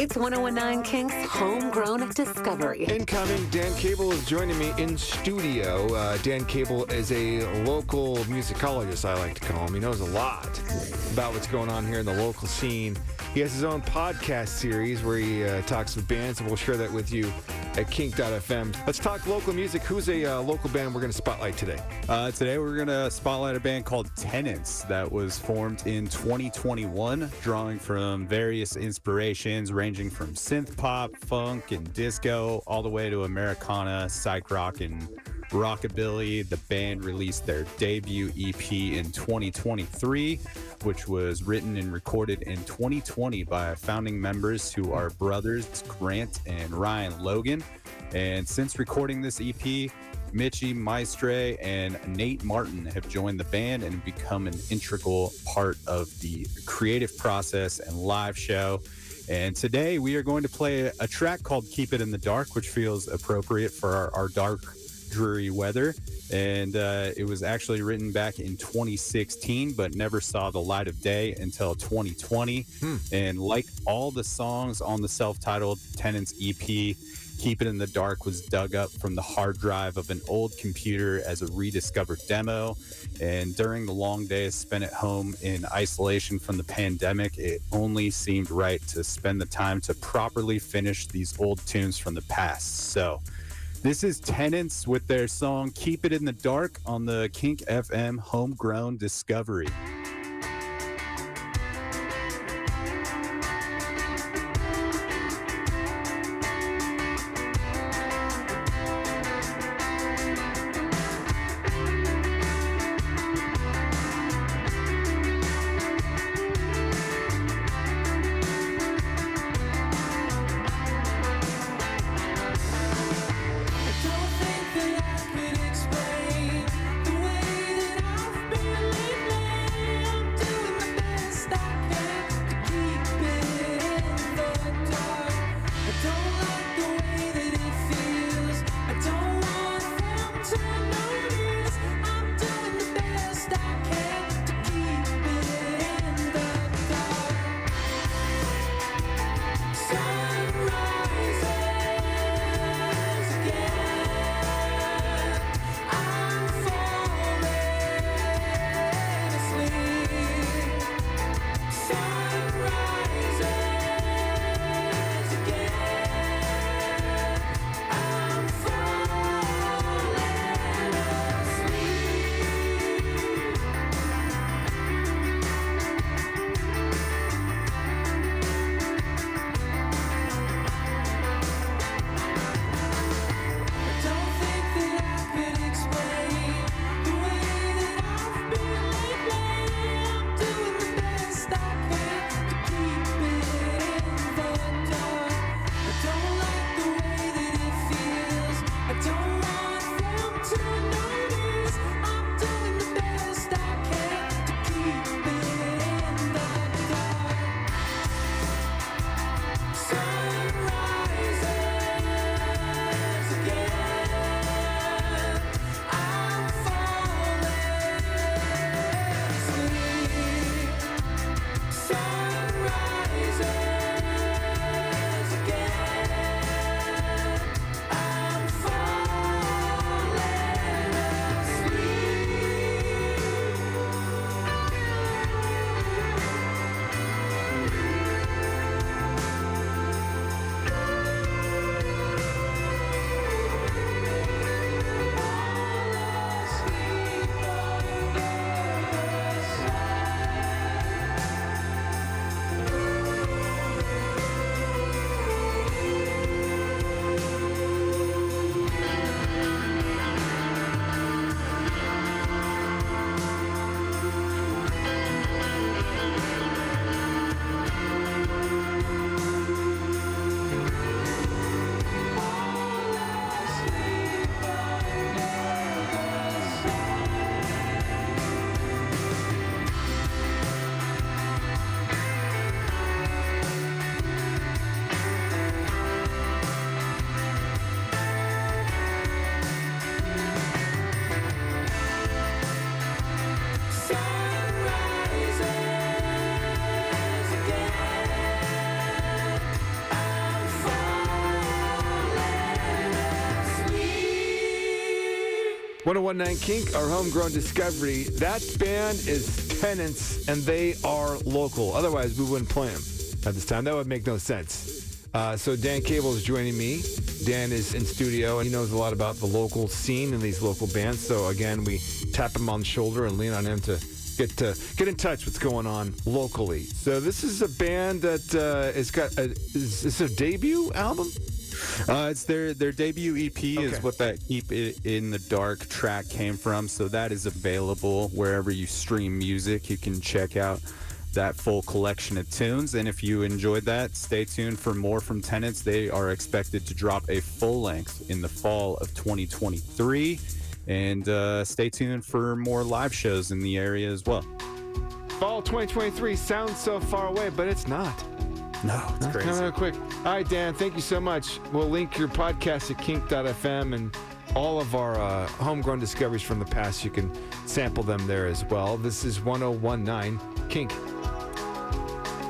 It's 1019 Kinks Homegrown Discovery. Incoming, Dan Cable is joining me in studio. Uh, Dan Cable is a local musicologist, I like to call him. He knows a lot about what's going on here in the local scene. He has his own podcast series where he uh, talks with bands, and we'll share that with you at kink.fm. Let's talk local music. Who's a uh, local band we're going to spotlight today? Uh, today we're going to spotlight a band called Tenants that was formed in 2021, drawing from various inspirations ranging from synth pop, funk, and disco, all the way to Americana, psych rock, and rockabilly. The band released their debut EP in 2023, which was written and recorded in 2020 by founding members who are brothers Grant and Ryan Logan. And since recording this EP, Mitchie Maestre and Nate Martin have joined the band and become an integral part of the creative process and live show. And today we are going to play a track called Keep It in the Dark, which feels appropriate for our, our dark, dreary weather. And uh, it was actually written back in 2016, but never saw the light of day until 2020. Hmm. And like all the songs on the self titled Tenants EP, Keep It in the Dark was dug up from the hard drive of an old computer as a rediscovered demo. And during the long days spent at home in isolation from the pandemic, it only seemed right to spend the time to properly finish these old tunes from the past. So, this is Tenants with their song Keep It in the Dark on the Kink FM Homegrown Discovery. 1019 Kink, our homegrown discovery. That band is Tenants, and they are local. Otherwise, we wouldn't play them at this time. That would make no sense. Uh, so Dan Cable is joining me. Dan is in studio, and he knows a lot about the local scene and these local bands. So again, we tap him on the shoulder and lean on him to get to get in touch with what's going on locally. So this is a band that uh, has got a, is this a debut album? Uh, it's their their debut EP Okay. is what that "Keep It in the Dark" track came from. So that is available wherever you stream music. You can check out that full collection of tunes. And if you enjoyed that, stay tuned for more from Tenants. They are expected to drop a full length in the fall of 2023. And uh, stay tuned for more live shows in the area as well. Fall 2023 sounds so far away, but it's not. No, it's Coming crazy. up quick. All right, Dan, thank you so much. We'll link your podcast at kink.fm and all of our uh, homegrown discoveries from the past. You can sample them there as well. This is 1019 Kink.